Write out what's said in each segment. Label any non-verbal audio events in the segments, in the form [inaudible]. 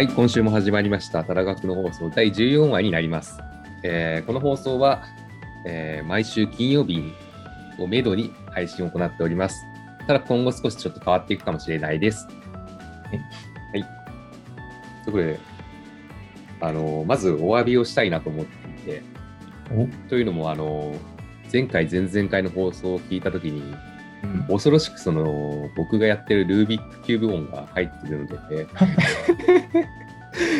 はい、今週も始まりました、たら学の放送第14話になります。えーこの放送は、えー毎週金曜日をめどに配信を行っております。ただ今後少しちょっと変わっていくかもしれないです。はい。はい。ということで、あのまずお詫びをしたいなと思っていて、お、というのも、あの前回、前々回の放送を聞いたときに、うん、恐ろしくその僕がやってるルービックキューブ音が入ってるので、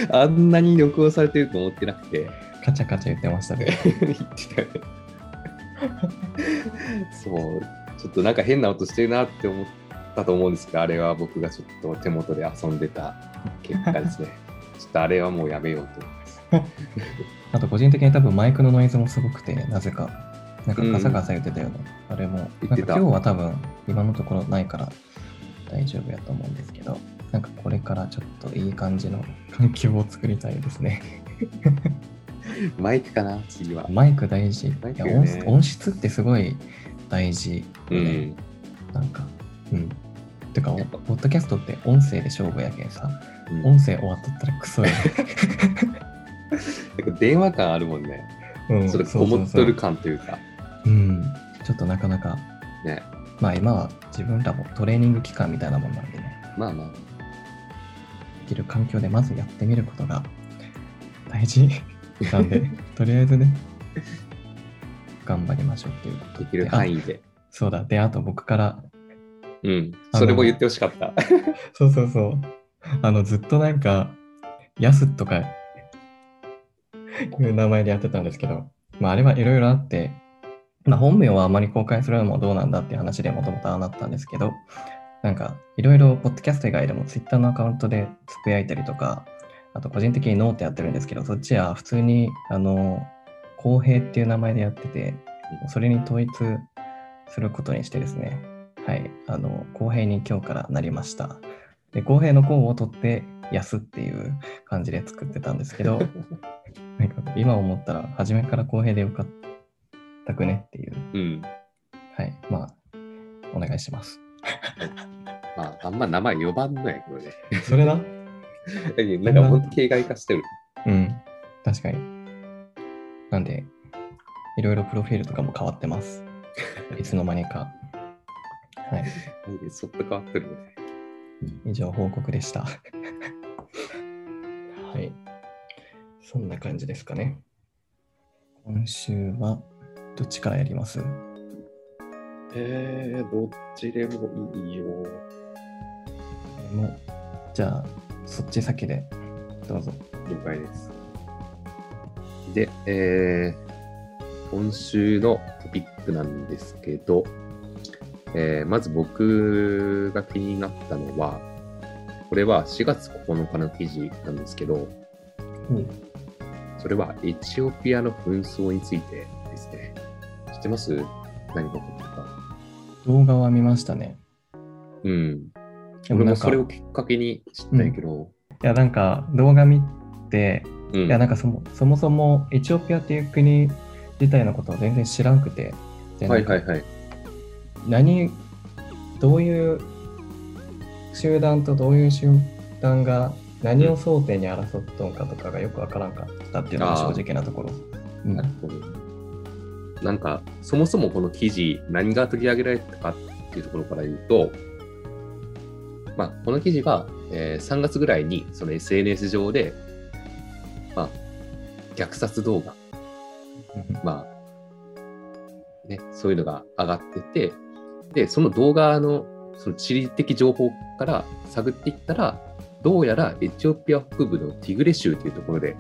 [laughs] あんなに録音されてると思ってなくて、カチャカチャ言ってましたね。言ってたよね。そう、ちょっとなんか変な音してるなって思ったと思うんですけど、あれは僕がちょっと手元で遊んでた結果ですね。[laughs] ちょっとあれはもうやめようと思います。[laughs] あと個人的に多分マイクのノイズもすごくて、なぜか。なんかガサガサ言ってたよね。あれも。なんか言ってた今日は多分今のところないから大丈夫やと思うんですけど、なんかこれからちょっといい感じの環境を作りたいですね。[laughs] マイクかな、次は。マイク大事。いやマイクよね音音質ってすごい大事。うん。なんか、うん。てか、おポッドキャストって音声で勝負やけんさ、うん音声終わっとったらクソや、[laughs] 結構電話感あるもんね。うんそれこもっとる感というか。うん、ちょっとなかなか、ね。まあ今は自分らもトレーニング期間みたいなもんなんでね、まあまあ。できる環境でまずやってみることが大事 [laughs] なんで、とりあえずね、頑張りましょうっていうことできる範囲で。そうだ、で、あと僕から、うん。それも言ってほしかった。[laughs] そうそうそう、あの、ずっとなんか、ヤスとかいう名前でやってたんですけど、まああれはいろいろあって、まあ本名はあまり公開するのもどうなんだっていう話でもともとああなったんですけど、なんかいろいろポッドキャスト以外でも Twitter のアカウントでつぶやいたりとか、あと個人的にノートやってるんですけど、そっちは普通に、あの、公平っていう名前でやってて、それに統一することにしてですね、はい、あの、公平に今日からなりました。で、公平の公を取って、安っていう感じで作ってたんですけど、[laughs] なんか今思ったら、初めから公平でよかったくねっていう、うん。はい、まあ、お願いします。[laughs] まあ、あんま名前呼ばんのや、これね。それだ [laughs] なんか本当形骸化してる。うん、確かに。なんで、いろいろプロフィールとかも変わってます。[laughs] いつの間にか。はい、そっと変わってるね。以上報告でした。はい。そんな感じですかね。今週はどっちからやります？えー、どっちでもいいよ。もうじゃあ、そっち先でどうぞ。了解です。で、えー今週のトピックなんですけど、えーまず僕が気になったのは、これは4月9日の記事なんですけど、それはエチオピアの紛争についてですね。知ってます？何が起こったか。動画は見ましたね。うん。でもなんか、それをいきっかけに知ったんやけど、やなんか動画見て、うん。いやなんかそもそもそもエチオピアっていう国自体のことを全然知らんくて、ではいはいはい。何、どういう集団とどういう集団が何を争点に争っとんかとかがよくわからんかったっていうのが正直なところ。うんなるほど。なんか、そもそもこの記事、何が取り上げられたかっていうところから言うと、まあ、この記事は、えー3月ぐらいにその SNS 上で、まあ、虐殺動画、まあ、ね、そういうのが上がってて、で、その動画のその地理的情報から探っていったら、どうやらエチオピア北部のティグレ州というところで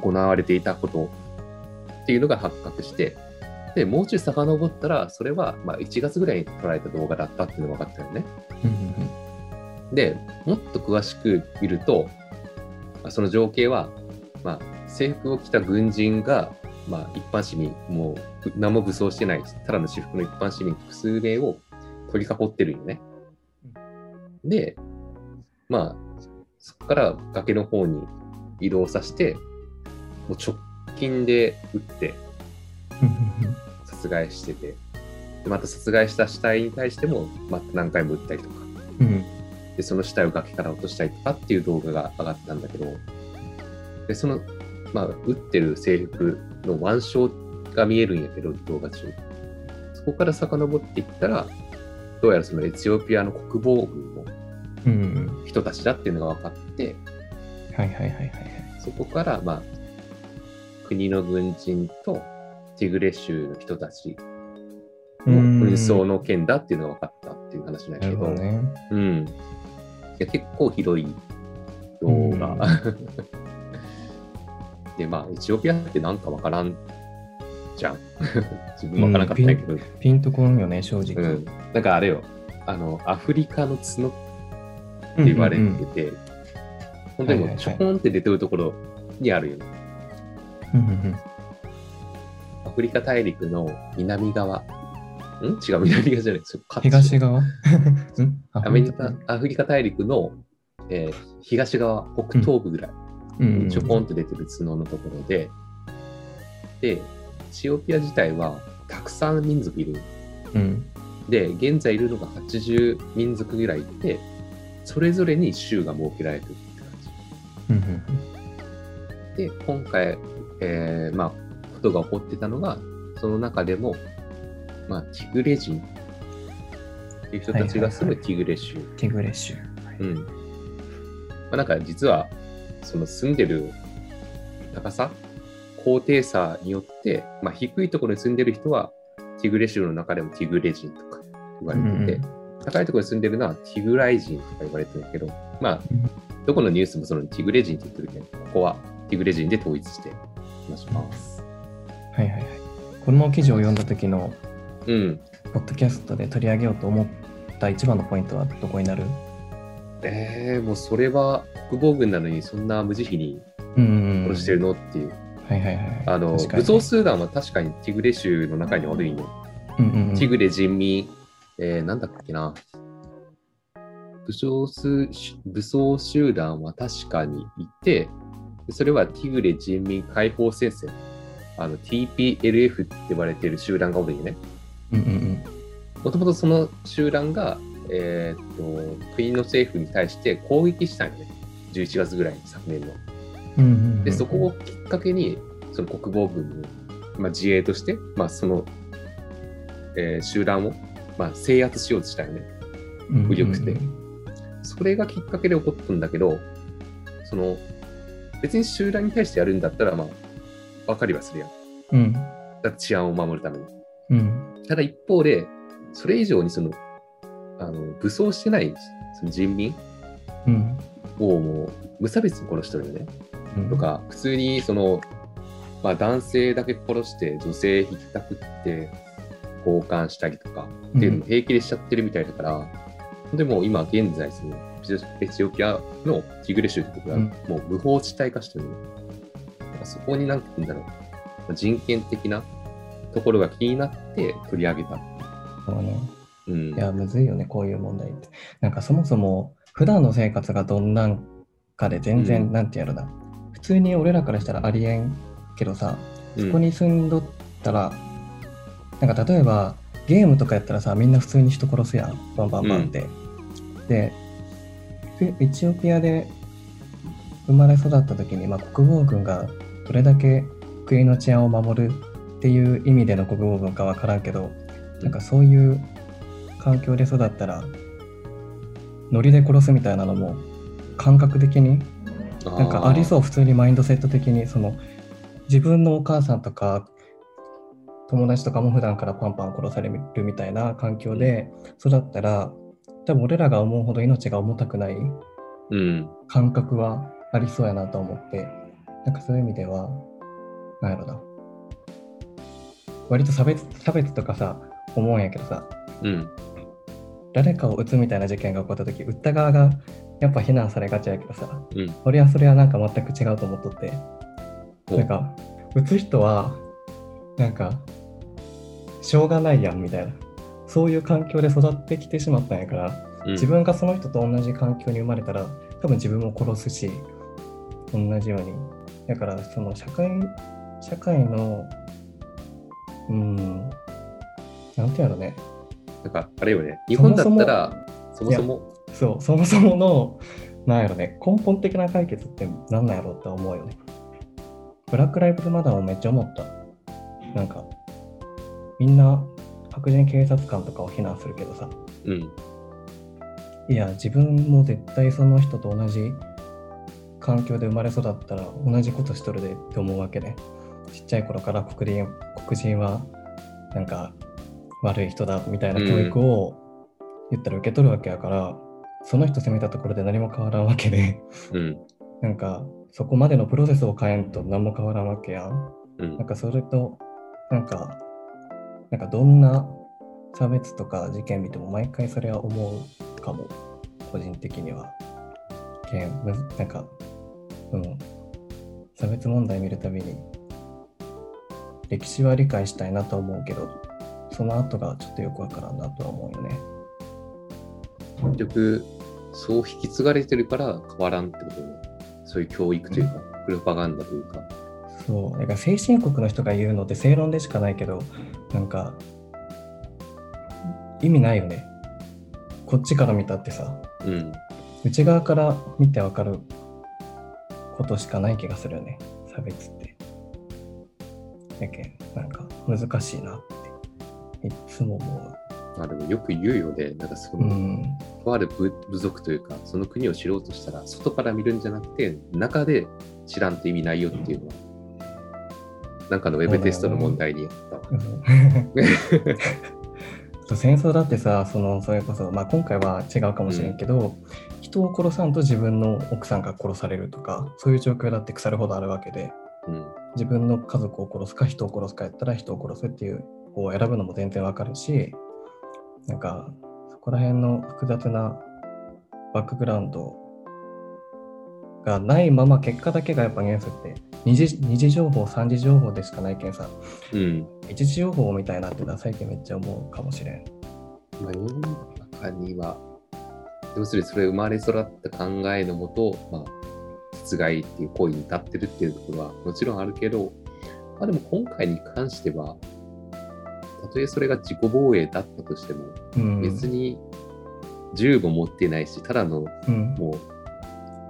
行われていたことっていうのが発覚して、で、もうちょい遡ったら、それはまあ1月ぐらいに撮られた動画だったっていうのが分かったよね。で、もっと詳しく見ると、まあその情景は、まあ、制服を着た軍人が、まあ、一般市民、もう何も武装してない、ただの私服の一般市民複数名を取り囲ってるんよね。で、まあ、そこから崖の方に移動させて、もう直近で撃って殺害してて、でまた殺害した死体に対しても、また何回も撃ったりとか。うんうんでで、その死体を崖から落としたりとかっていう動画が上がったんだけど、で、その、まあ、撃ってる制服の腕章が見えるんやけど、動画中。そこから遡っていったら、どうやらそのエチオピアの国防軍のうん。人たちだっていうのが分かって、はいはいはいはいはい。そこから、まあ、国の軍人とティグレ州の人たちの紛争の件だっていうのが分かったっていう話なんやけど、ね。うん。いや結構ひどい動画。[laughs] で、まあ、エチオピアってなんか分からんじゃん。[laughs] 自分分からなかったけど、ピンとこんよね、正直。うん。なんかあれよ、あの、アフリカの角って言われてて、本当にもうちょこんって出てるところにあるよね。うんアフリカ大陸の南側。ん。違う、南側じゃない。そこ東側ん。あアメリカ、アフリカ大陸の、えー東側、北東部ぐらい、ちょこん。と出てる角のところで、で、エチオピア自体はたくさん。民族いる。うん。で、現在いるのが80民族ぐらいいて、それぞれに州が設けられてるって感じ。で、今回、えーまあ、ことが起こってたのが、その中でも、まあ、ティグレ人っていう人たちが住むティグレ州。ティグレッシュ。うん。まあ、なんか実は、その住んでる高さ、高低差によって、まあ、低いところに住んでる人は、ティグレ州の中でもティグレ人とか言われてて、うん高いところに住んでるのはティグライ人とか言われてるんだけど、まあうん、どこのニュースもそのティグレ人って言ってるけど、ここはティグレ人で統一して話します。はいはいはい。この記事を読んだ時のうん。ポッドキャストで取り上げようと思った一番のポイントはどこになる？えー、もうそれは国防軍なのにそんな無慈悲に。殺してるの？っていう。はいはいはい。あの、武装集団は確かにティグレ州の中におるんよ。うんうんうんティグレ人民、えー、なんだっけな。武装す武装集団は確かにいて、それはティグレ人民解放戦線、あの TPLF って呼ばれている集団がおるんよね。もともとその集団が、えーっと国の政府に対して攻撃したんよね。11月ぐらいに昨年の。うん。うんうんうんで、そこをきっかけに、その国防軍の、まあ、自衛として、まあ、その、えー集団を、まあ、制圧しようとしたよね。武力でそれがきっかけで起こったんだけど、その、別に集団に対してやるんだったら、まあ、わかりはするやん。うん。だ治安を守るために。うん。ただ一方で、それ以上にその、あの、武装してないその人民うん。をもう無差別に殺してるよね。うんと。か、普通にその、まあ、男性だけ殺して女性引きたくって交換したりとかっていうのも平気でしちゃってるみたいだから、でも今現在そのエチオピアのティグレ州ってところはうんもう無法地帯化してるの、なんかそこになんて言うんだろう人権的なところが気になって取り上げた。そうね。うん、いや、むずいよね、こういう問題って。なんかそもそも、普段の生活がどんなんかで全然、うんなんてやるな。普通に俺らからしたらありえんけどさ、うんそこに住んどったら、なんか例えば、ゲームとかやったらさ、みんな普通に人殺すやん、バンバンバンって。で、エチオピアで生まれ育った時に、まあ、国防軍がどれだけ国の治安を守るっていう意味での国防軍かわからんけど、なんかそういう環境で育ったら、ノリで殺すみたいなのも感覚的になんかありそう、普通にマインドセット的に、その自分のお母さんとか友達とかも普段からパンパン殺されるみたいな環境で育ったら、多分俺らが思うほど命が重たくないうん。感覚はありそうやなと思って、なんかそういう意味では、なんやろな。割と差別差別とかさ、思うんやけどさ、うん。誰かを撃つみたいな事件が起こった時撃った側がやっぱ非難されがちやけどさうん。俺はそれはなんか全く違うと思っとっておなんか撃つ人はなんかしょうがないやんみたいなそういう環境で育ってきてしまったんやからうん。自分がその人と同じ環境に生まれたら多分自分も殺すし同じように。だからその社会社会のうんなんていうのね。なんか、あれよね、日本だったら、そもそもそう、そもそもの、なんやろね、根本的な解決って何なんやろって思うよね。ブラック・ライブズ・マターもめっちゃ思った。なんか、みんな白人警察官とかを非難するけどさ、うん。いや、自分も絶対その人と同じ環境で生まれ育ったら同じことしとるでって思うわけね。ちっちゃい頃から黒人黒人はなんか悪い人だみたいな教育を言ったら受け取るわけやから、その人責めたところで何も変わらんわけで、うん。なんかそこまでのプロセスを変えんと何も変わらんわけやん。うんなん。かそれと、なんか、なんかどんな差別とか事件見ても毎回それは思うかも、個人的には。なんか、うん、差別問題見るたびに、歴史は理解したいなと思うけど、その後がちょっとよくわからんなとは思うよね。結局、そう引き継がれてるから変わらんってことね。そういう教育というか、プロパガンダというか。そう、だから先進国の人が言うのって正論でしかないけど、なんか、意味ないよね。こっちから見たってさ、うん。内側から見てわかることしかない気がするよね、差別って。やけん、なんか難しいなって、いつも思まあでもよく言うよね。なんかそう。うの、ん、とある部部族というか、その国を知ろうとしたら、外から見るんじゃなくて、中で知らんと意味ないよっていうのは、なんかのウェブテストの問題にあった。[laughs] 戦争だってさそのそれこそ、まあ、今回は違うかもしれんけど、人を殺さんと自分の奥さんが殺されるとかそういう状況だって腐るほどあるわけでうん。自分の家族を殺すか人を殺すかやったら人を殺すっていう方を選ぶのも全然わかるしなんかそこら辺の複雑なバックグラウンドがないまま結果だけがやっぱニュースって二次二次情報三次情報でしかないけんさうん。一次情報みたいなってのは最近めっちゃ思うかもしれん。まあ、世の中には、要するにそれ生まれ育った考えのもと、まあ、殺害っていう行為に至ってるっていうところはもちろんあるけど、まあでも今回に関しては、たとえそれが自己防衛だったとしても、うん、別に銃も持ってないし、ただのうん、もう、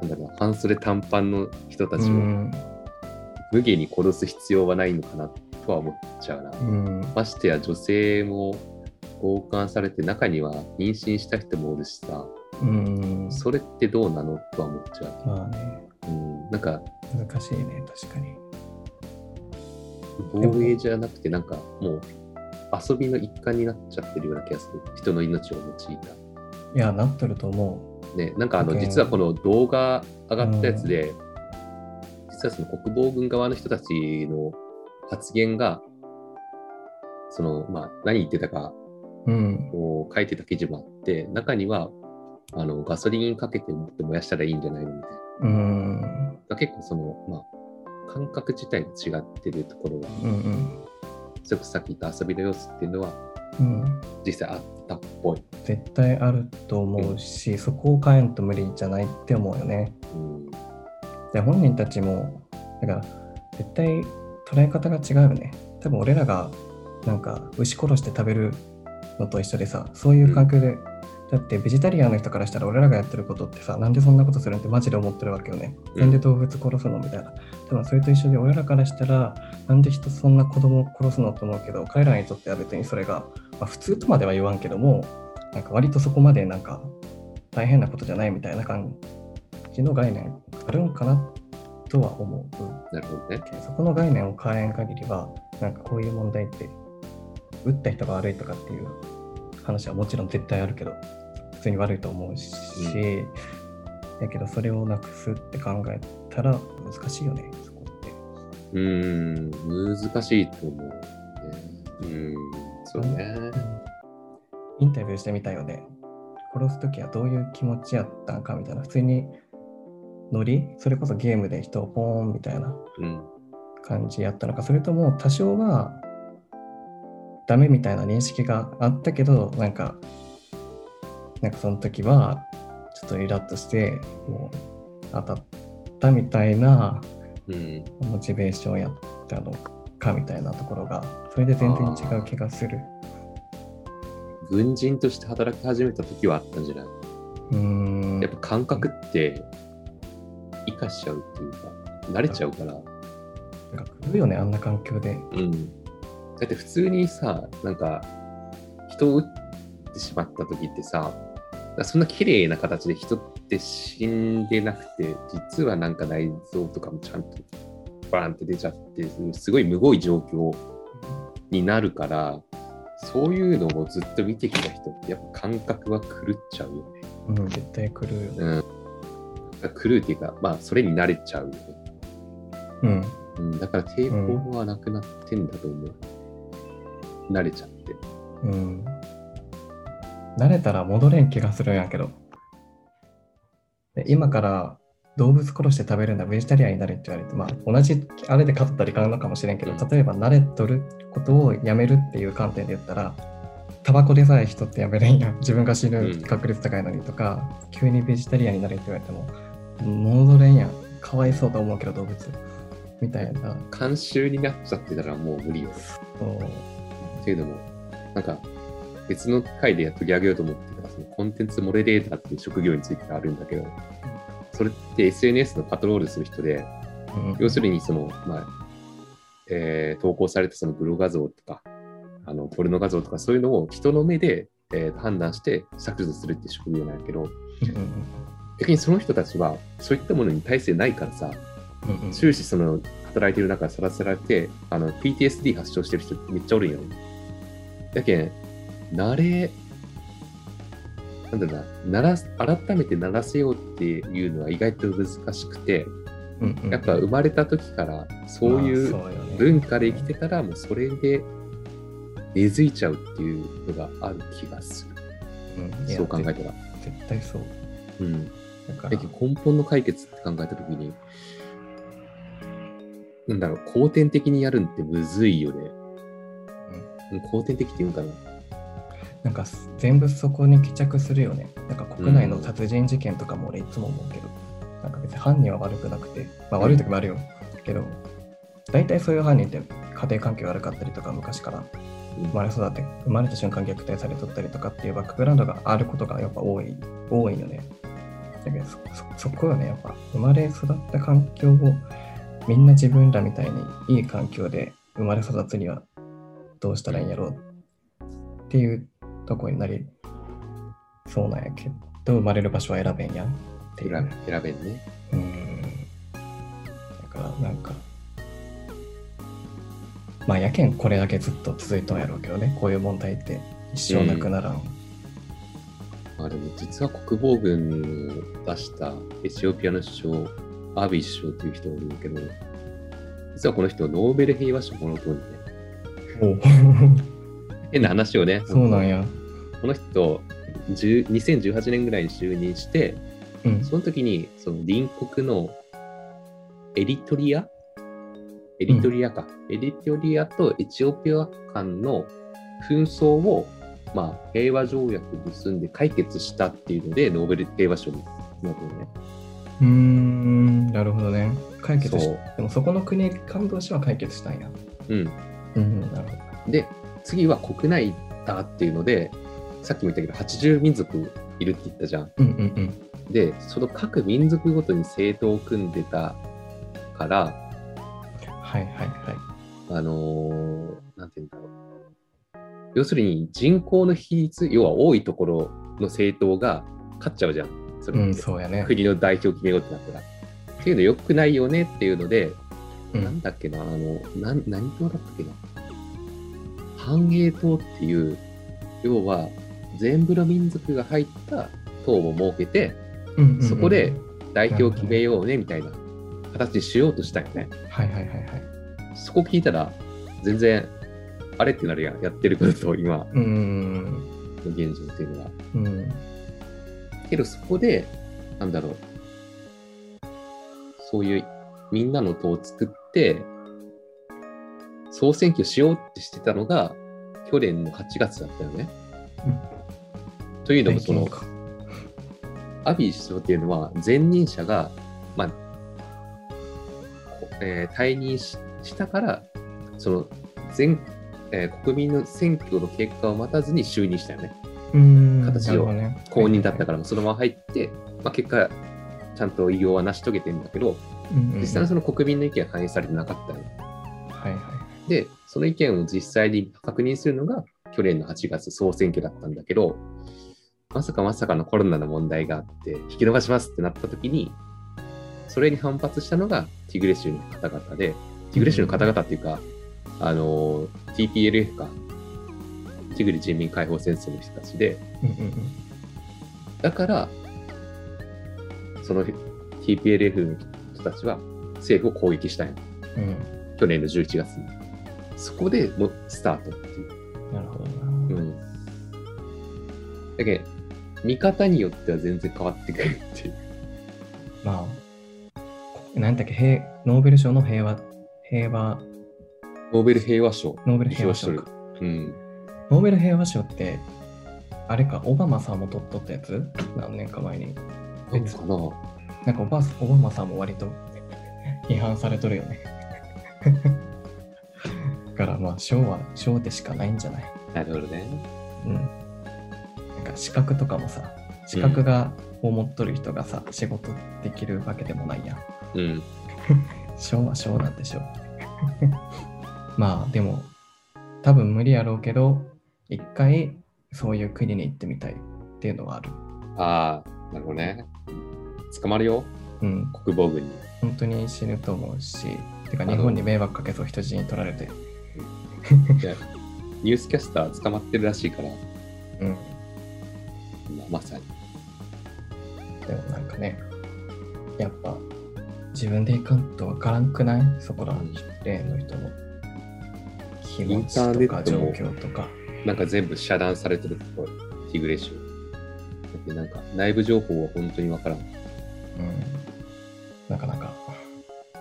なんだろうな、半袖短パンの人たちをうん無下に殺す必要はないのかなとは思っちゃうな。うんましてや女性も強姦されて中には妊娠した人もおるしさ、うん、それってどうなのとは思っちゃまあねう。うん、なんか難しいね確かに。防衛じゃなくてなんかもう遊びの一環になっちゃってるような気がする。人の命を用いた。いやなっとると思ね、なんかあの実はこの動画上がったやつで、実はその国防軍側の人たちの発言が、そのまあ何言ってたかう。うんを書いてた記事もあって、中にはあのガソリンかけて燃やしたらいいんじゃないのみたいな。うん。結構その、まあ、感覚自体が違ってるところは、うんうん。それこそさっき言った遊びの様子っていうのはうん。実際あったっぽい。絶対あると思うし、そこを変えんと無理じゃないって思うよね。うん、で本人たちもだから絶対捉え方が違うよね。多分俺らがなんか牛殺して食べるのと一緒でさそういう環境で、だってベジタリアンの人からしたら俺らがやってることってさなんでそんなことするんってマジで思ってるわけよね。うんなんで動物殺すのみたいな。多分それと一緒で俺らからしたらなんで人そんな子供を殺すのと思うけど彼らにとっては別にそれが、まあ、普通とまでは言わんけどもなんか割とそこまでなんか大変なことじゃないみたいな感じの概念あるんかなとは思う。なるほどね。そこの概念を変えん限りは、なんかこういう問題って、打った人が悪いとかっていう話はもちろん絶対あるけど、普通に悪いと思うし、だけどそれをなくすって考えたら難しいよね、そこって。うーん、難しいと思う、ね。うん、そうね。インタビューしてみたいよね。殺すときはどういう気持ちやったんかみたいな、普通にノリ？それこそゲームで人をポーンみたいなうん、感じやったのか、それとも多少はダメみたいな認識があったけど、なんか、なんかその時はちょっとイラッとして、もう当たったみたいなうん、モチベーションやったのかみたいなところが、それで全然違う気がする。軍人として働き始めた時はあったんじゃない？うーん。感覚って生かしちゃうっていうか、慣れちゃうから。なんか来るよね、あんな環境で。うん。だって普通にさ、なんか、人を撃ってしまった時ってさ、そんな綺麗な形で人って死んでなくて、実はなんか内臓とかもちゃんとバーンって出ちゃって、すごいむごい状況になるから、そういうのをずっと見てきた人って、やっぱ感覚は狂っちゃうよね。うん、絶対来るよね。うん。狂うっていうか、まあ、それに慣れちゃうよね。うん。うん、だから抵抗はなくなってんだと思う。慣れちゃって。うん。慣れたら戻れん気がするんやけど。で今から動物殺して食べるんだ、ベジタリアンになれって言われて、まあ同じあれで勝ったりかんのかもしれんけど、うん例えば慣れとることをやめるっていう観点で言ったら、タバコでさえ人ってやめれんやん。自分が死ぬ確率高いのにとか、急にベジタリアンになれって言われても、戻れんやん。かわいそうと思うけど、動物。みたいな。慣習になっちゃってたらもう無理よ。いうのも、なんか別の回で取り上げようと思ってたそのコンテンツモデレーターっていう職業についてあるんだけど、それって SNS のパトロールする人で、うん要するにその、まあえー投稿されたそのブロ画像とか、あのポルノ画像とかそういうのを人の目で、えー判断して削除するって職業なんやけど、うん逆にその人たちはそういったものに耐性ないからさ、うんうん終始その働いてる中さらさられてあの PTSD 発症してる人めっちゃおるんよ。だけん、慣れ、なんだろうな、なら改めて慣らせようっていうのは意外と難しくて、うんうんやっぱ生まれた時からそういう文化で生きてたらもうそれで根付いちゃうっていうのがある気がする。うんそう考えたら。絶対そう。うん。だから根本の解決って考えた時に、なんだろう、後天的にやるんってむずいよね。うん後天的って言うんかな。なんか全部そこに帰着するよね。なんか国内の殺人事件とかも俺いつも思うけど、なんか別に犯人は悪くなくて、まあ悪い時もあるよ。けど、大体そういう犯人って家庭環境悪かったりとか昔からうん生まれ育って生まれた瞬間虐待されとったりとかっていうバックグラウンドがあることがやっぱ多い多いよね。だけどそこよねやっぱ生まれ育った環境をみんな自分らみたいにいい環境で生まれ育つにはどうしたらいいんやろうっていうとこになりそうなんやけど生まれる場所は選べんやんっていう。選べ選べんね。うんだからなんかまあやけんこれだけずっと続いたんやろうけどねこういう問題って一生なくならん、まあでも実は国防軍を出したエチオピアの首相、アビー首相という人がいるけど、実はこの人、ノーベル平和賞もらうとんね。おう [laughs] 変な話をね、そうなんやこの人、10 2018年ぐらいに就任して、うん。その時にその隣国のエリトリア？エリトリアか、エリトリアとエチオピア間の紛争を、まあ、平和条約結んで解決したっていうので、ノーベル平和賞になるのね。うーんなるほどね。解決しでもそこの国感動しは解決したんや。うん。うんなるほど。で、次は国内だっていうので、さっきも言ったけど、80民族いるって言ったじゃん。うんうんうんで、その各民族ごとに政党を組んでたから、はいはいはいあのーなんて言うんだろう。要するに人口の比率、要は多いところの政党が勝っちゃうじゃん。それうんそうやね国の代表決めようってなったら。っていうの良くないよねっていうので、うんなんだっけな、あの、なん何党だったっけな。繁栄党っていう、要は全部の民族が入った党を設けて、うんうんうんそこで代表を決めようねみたいな形にしようとしたんよね。はいはいはいはいそこ聞いたら、全然、あれってなるやん。やってることと今うーんの現状っていうのは。うんけどそこで、なんだろう。そういうみんなの党を作って、総選挙しようってしてたのが、去年の8月だったよね。というのも、そのアビー首相っていうのは、前任者が、まあ、こえー退任ししたから、その全、えー国民の選挙の結果を待たずに就任したよね。うーん。形をね。公認だったから、そのまま入って、まあ、結果、ちゃんと偉業は成し遂げてるんだけど、うんうんうん。実際にその国民の意見は反映されてなかったよ。はいはで、その意見を実際に確認するのが去年の8月総選挙だったんだけど、まさかまさかのコロナの問題があって、引き延ばしますってなった時に、それに反発したのがティグレ州の方々で、ティグレ州の方々っていうか、あの、TPLF か、ティグレ人民解放戦争の人たちで、だから、その TPLF の人たちは政府を攻撃したんよ。うん去年の11月に。そこでもうスタートっていう。なるほどな。うん。だけど、見方によっては全然変わってくるっていう。まあ、なんだっけ、平ノーベル賞の平和、平和、ノーベル平和賞。ノーベル平和賞か。うん。ノーベル平和賞って、あれか、オバマさんも取っとったやつ？何年か前に。なんかな？なんかオバオバマさんも割と批判されとるよね。[laughs] だからまあ、賞は賞でしかないんじゃない？なるほどね。うん。資格とかもさ、資格が、を持っとる人がさ、仕事できるわけでもないやん。うん。賞は賞なんでしょう。[laughs] まあでも、多分無理やろうけど、一回そういう国に行ってみたいっていうのはある。ああ、なるほどね。捕まるよ、うん、国防軍に。本当に死ぬと思うし、てか日本に迷惑かけそう人質に取られて。ニュースキャスター捕まってるらしいから、うん。まあまさに。でもなんかね、やっぱ自分で行かんとわからんくない？そこらうん例の人の気持インターちとか状ネットも況とか。なんか全部遮断されてるっぽい、ティグレ州。でなんか内部情報は本当にわからん。うん。なかなか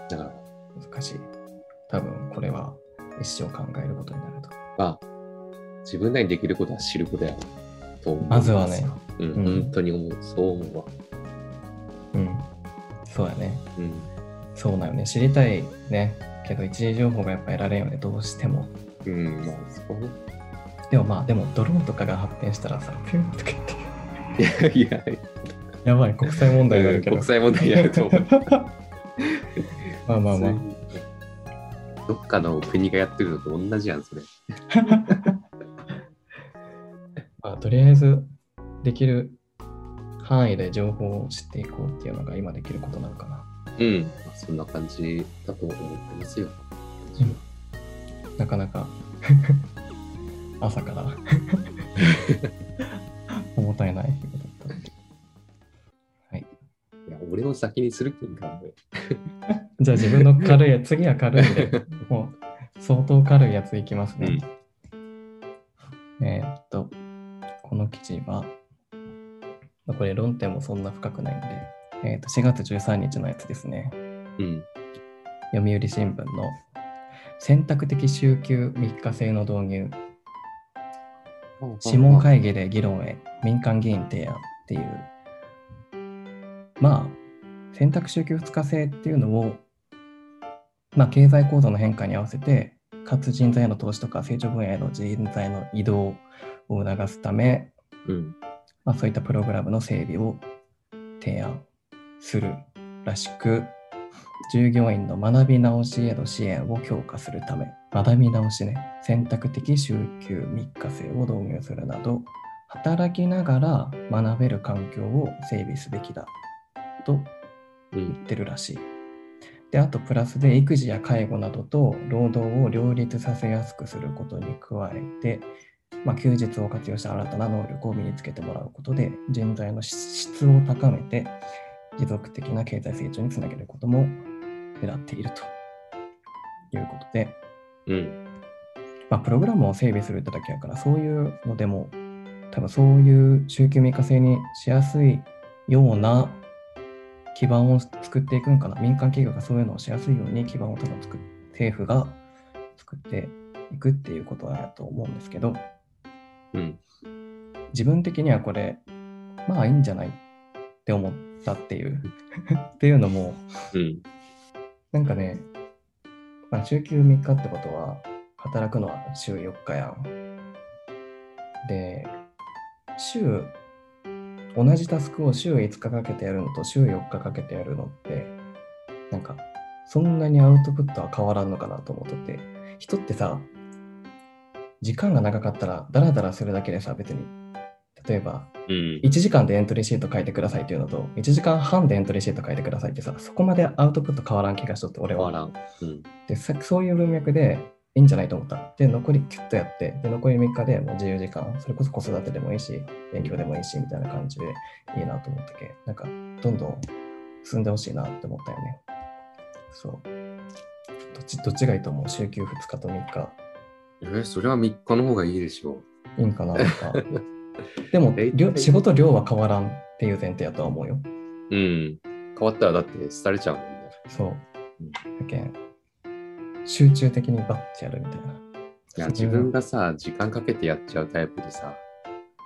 だから、難しい。多分これは一生考えることになると。まあ、自分なりにできることは知ることやと思う。まずはね。うん、うん本当に思う。そう思うわ。うん。そうやね。うん。そうだよね。知りたいね。けど一時情報がやっぱ得られんよね。どうしても。うん、まあ、そこはね。でもまあ、でもドローンとかが発展したらさ、ピュンとか言って。いやいや、やばい、国際問題になるけど。国際問題になると思う。まあまあまあ。どっかの国がやってるのと同じやん、それ。[laughs] まあ、とりあえずできる範囲で情報を知っていこうっていうのが今できることなのかな。うん。まあ、そんな感じだと思ってますよ。なかなか [laughs] 朝から [laughs] 重たいな日々だった。はい。いや、俺を先にする気んか。[laughs] じゃあ自分の軽いやつ、次は軽いんで、もう相当軽いやついきますね。えーっと、この記事は、まあこれ論点もそんな深くないんで、えーっと4月13日のやつですね。うん。読売新聞の選択的週休3日制の導入、諮問会議で議論へ民間議員提案っていう、まあ、選択週休2日制っていうのを、まあ、経済構造の変化に合わせて、かつ人材への投資とか成長分野への人材の移動を促すため、うん。まあ、そういったプログラムの整備を提案するらしく、従業員の学び直しへの支援を強化するため、学び直しね、選択的週休3日制を導入するなど、働きながら学べる環境を整備すべきだとうん。言ってるらしい。で、あとプラスで育児や介護などと労働を両立させやすくすることに加えて、まあ、休日を活用した新たな能力を身につけてもらうことで人材の質を高めて持続的な経済成長につなげることも狙っているということで、うん。まあ、プログラムを整備するってだけやからそういうのでも多分そういう週休3日制にしやすいような基盤を作っていくんかな。民間企業がそういうのをしやすいように基盤を多分作っ政府が作っていくっていうことだと思うんですけどうん。自分的にはこれまあいいんじゃないって思ったっていう [laughs] っていうのもうん。なんかね、まあ、週休3日ってことは、働くのは週4日やん。で、週同じタスクを週5日かけてやるのと週4日かけてやるのって、なんか、そんなにアウトプットは変わらんのかなと思っとって、人ってさ、時間が長かったら、ダラダラするだけでさ、別に、例えば、うん。1時間でエントリーシート書いてくださいっていうのと、1時間半でエントリーシート書いてくださいってさ、そこまでアウトプット変わらん気がしとって、俺は。変わらん。うん。でさそういう文脈でいいんじゃないと思った。で、残りキュッとやって、で、残り3日でもう自由時間、それこそ子育てでもいいし、勉強でもいいし、みたいな感じでいいなと思ったけ、なんか、どんどん進んでほしいなって思ったよね。そう。どっち、どっちがいいと思う？週休2日と3日。えーそれは3日の方がいいでしょいいんかななんか。[laughs] でも仕事量は変わらんっていう前提やとは思うよ。う。うん。変わったらだって廃れちゃうもんね。そううん。だけん、集中的にバッてやるみたいな。いや、自分がさ、時間かけてやっちゃうタイプでさ、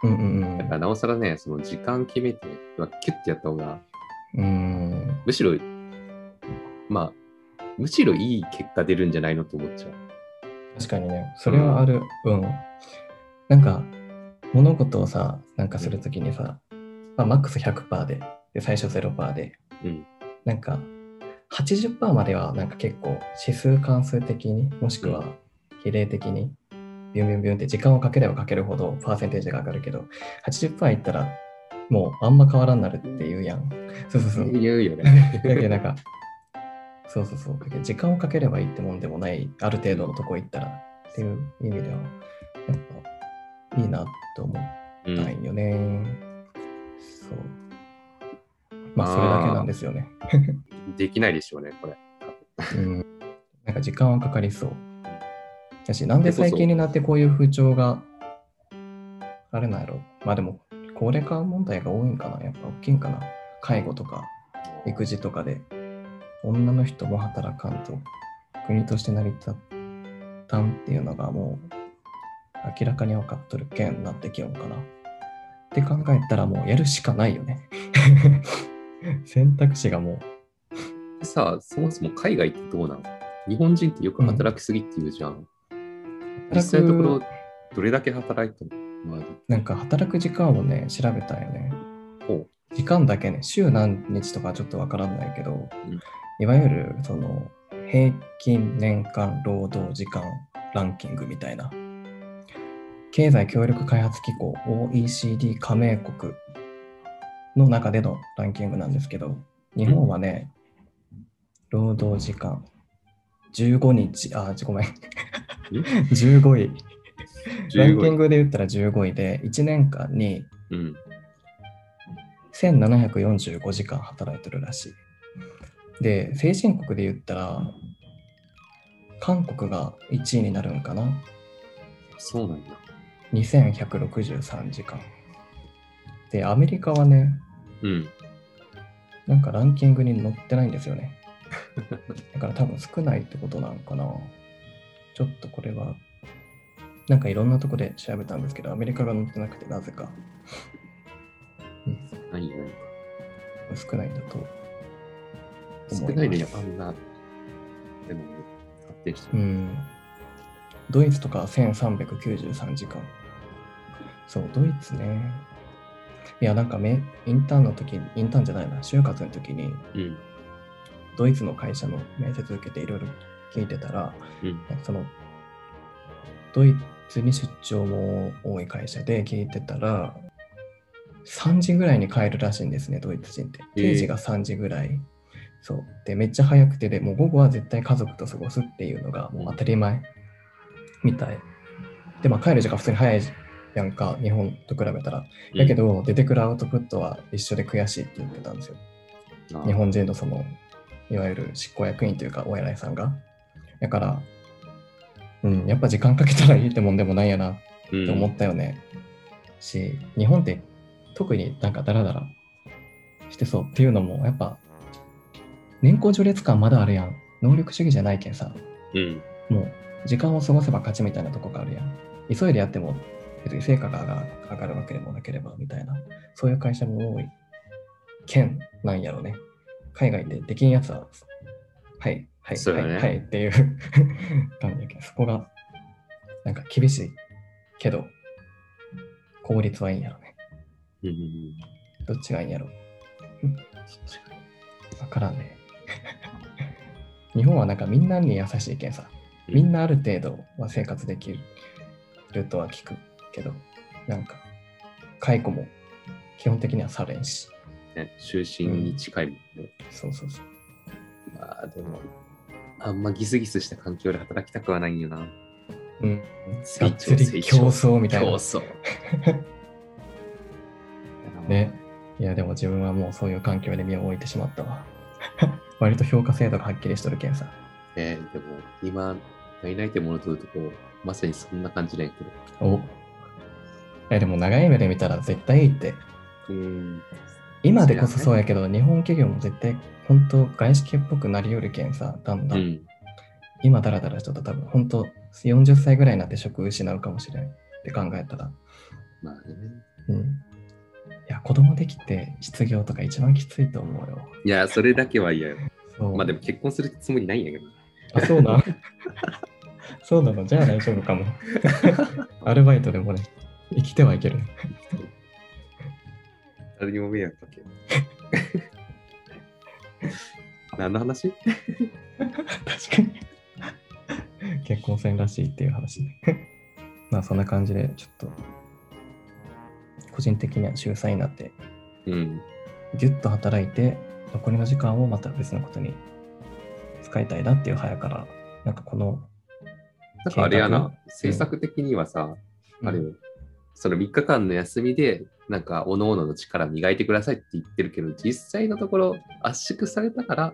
うんうんだからなおさらね、その時間決めて、まあキュッてやった方が、うん。うん。むしろ、まあ、むしろいい結果出るんじゃないのと思っちゃう。確かにね、それはある。うん。なんか、物事をさ、なんかするときにさ、まあ、マックス100%で、で、最初0%で、うん。なんか、80%まではなんか結構指数関数的にもしくは比例的にビュンビュンビュンって時間をかければかけるほどパーセンテージが上がるけど80%いったらもうあんま変わらんなるっていうやん。そうそうそう。言うよね。だけどなんかそうそうそう。だけど時間をかければいいってもんでもないある程度のとこ行ったらっていう意味ではやっぱいいなと思うんったんよね。そう。まあそれだけなんですよね。[laughs] できないでしょうね、これ。うん、なんか時間はかかりそう。だし、なんで最近になってこういう風潮があれなんやろ。まあでも、高齢化問題が多いんかな。やっぱ大きいんかな。介護とか育児とかで、女の人も働かんと、国として成り立たんっていうのがもう明らかに分かっとるけんなってきよんかな。って考えたらもうやるしかないよね。[laughs] 選択肢がもうさあ、そもそも海外ってどうなの日本人ってよく働きすぎって言うじゃん。実際のところ、どれだけ働いてるの、まあ、なんか働く時間をね、調べたんよね。ほ時間だけね、週何日とかちょっとわからないけど、んいわゆるその平均年間労働時間ランキングみたいな、経済協力開発機構 OECD 加盟国の中でのランキングなんですけど、日本はね、労働時間15日、あ、ごめん、15 [laughs] 位。ランキング。グで言ったら15位で、1年間にうん。1745時間働いてるらしい。で、先進国で言ったら、韓国が1位になるんかな？そうなんだ。2163時間。で、アメリカはね、うん。なんかランキングに載ってないんですよね。[laughs] だから多分少ないってことなのかな。ちょっとこれは、なんかいろんなとこで調べたんですけど、アメリカが載ってなくてなぜか。うん。少ないんだと少。ないね、あんな。でも、発展してる。うん。ドイツとか1393時間。そう、ドイツね。いや、なんかめ、インターンの時に、インターンじゃないな、就活の時に、うん。ドイツの会社の面接受けていろいろ聞いてたら、うん。その、ドイツに出張も多い会社で聞いてたら、3時ぐらいに帰るらしいんですね、ドイツ人って。えー定時が3時ぐらい。そう。で、めっちゃ早くてで、もう午後は絶対家族と過ごすっていうのがもう当たり前みたい。で、まあ帰る時間普通に早いやんか、日本と比べたら。だけど、出てくるアウトプットは一緒で悔しいって言ってたんですよ。うん、日本人のその、いわゆる執行役員というか、お偉いさんが。だから、うん、やっぱ時間かけたらいいってもんでもないやなっって思ったよね。し、日本って特になんかダラダラしてそうっていうのも、やっぱ、年功序列感まだあるやん。能力主義じゃないけんさ、うん。もう時間を過ごせば勝ちみたいなとこがあるやん。急いでやっても別に成果が上がるわけでもなければみたいな、そういう会社も多い県なんやろね。海外でできんやつは、はい、はい、はい、はいっていう [laughs] 感じやけど、そこがなんか厳しいけど、効率はいいんやろね。うんうんうんどっちがいいんやろわからんね。日本はなんかみんなに優しいけんさ、みんなある程度は生活できるとは聞くけど、なんか、解雇も基本的にはされんし。ね、終身に近いもんね。そうそうそう。まあでも、あんまギスギスした環境で働きたくはないんよな。うん。がっつり競争みたいな。競争。[laughs] ね。いや、でも自分はもうそういう環境で身を置いてしまったわ。割と評価制度がはっきりしとるけんさ。えー、でも今、いないってものとるとこ、まさにそんな感じなんやけど。おえ、でも長い目で見たら絶対いいって。うん。今でこそそうやけど、日本企業も絶対本当外資系っぽくなりよるけんさ、だんだん。うん。今だらだらしとったら多分本当40歳ぐらいになって職失うかもしれんって考えたら。まあね。うん。子供できて失業とか一番きついと思うよ。いや、それだけは嫌よ。まあでも結婚するつもりないんやけど。あ、そうなの [laughs] そうなの？じゃあ大丈夫かも。[laughs] アルバイトでもね、生きてはいけるね。誰にも迷惑かける。[laughs] 何の話？確かに。結婚せんらしいっていう話ね。まあそんな感じで、ちょっと、個人的には週3になって、うん。ぎゅっと働いて、残りの時間をまた別のことに使いたいなっていう早から、なんかこの、なんかあれやな政策的にはさ、あれうんよ、その3日間の休みで、なんか、おのおのの力磨いてくださいって言ってるけど、実際のところ圧縮されたから、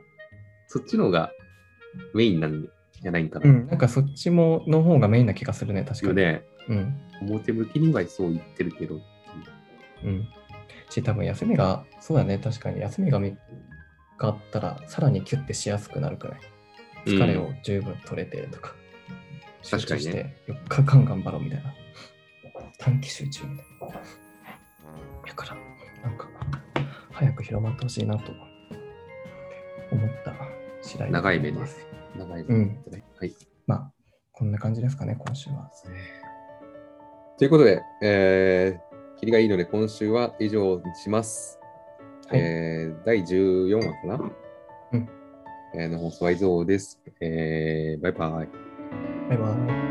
そっちの方がメインなんじゃないんかな。うん、なんかそっちもの方がメインな気がするね、確かに。よね、うん。表向きにはそう言ってるけど、うん。し、多分休みが、そうだね、確かに休みが見があったら、さらにキュッてしやすくなるくらい？疲れを十分取れてとか、集確かにね中して4日間頑張ろうみたいな。短期集中みたいな。だから、なんか、早く広まってほしいなと思った次第長い目です。長いうんはい。まあ、こんな感じですかね、今週は。ということで、えー、切りがいいので今週は以上にします。はいえー、第14話かな？うん。えーの放送は以上です。えー、バイバイ。バイバイ。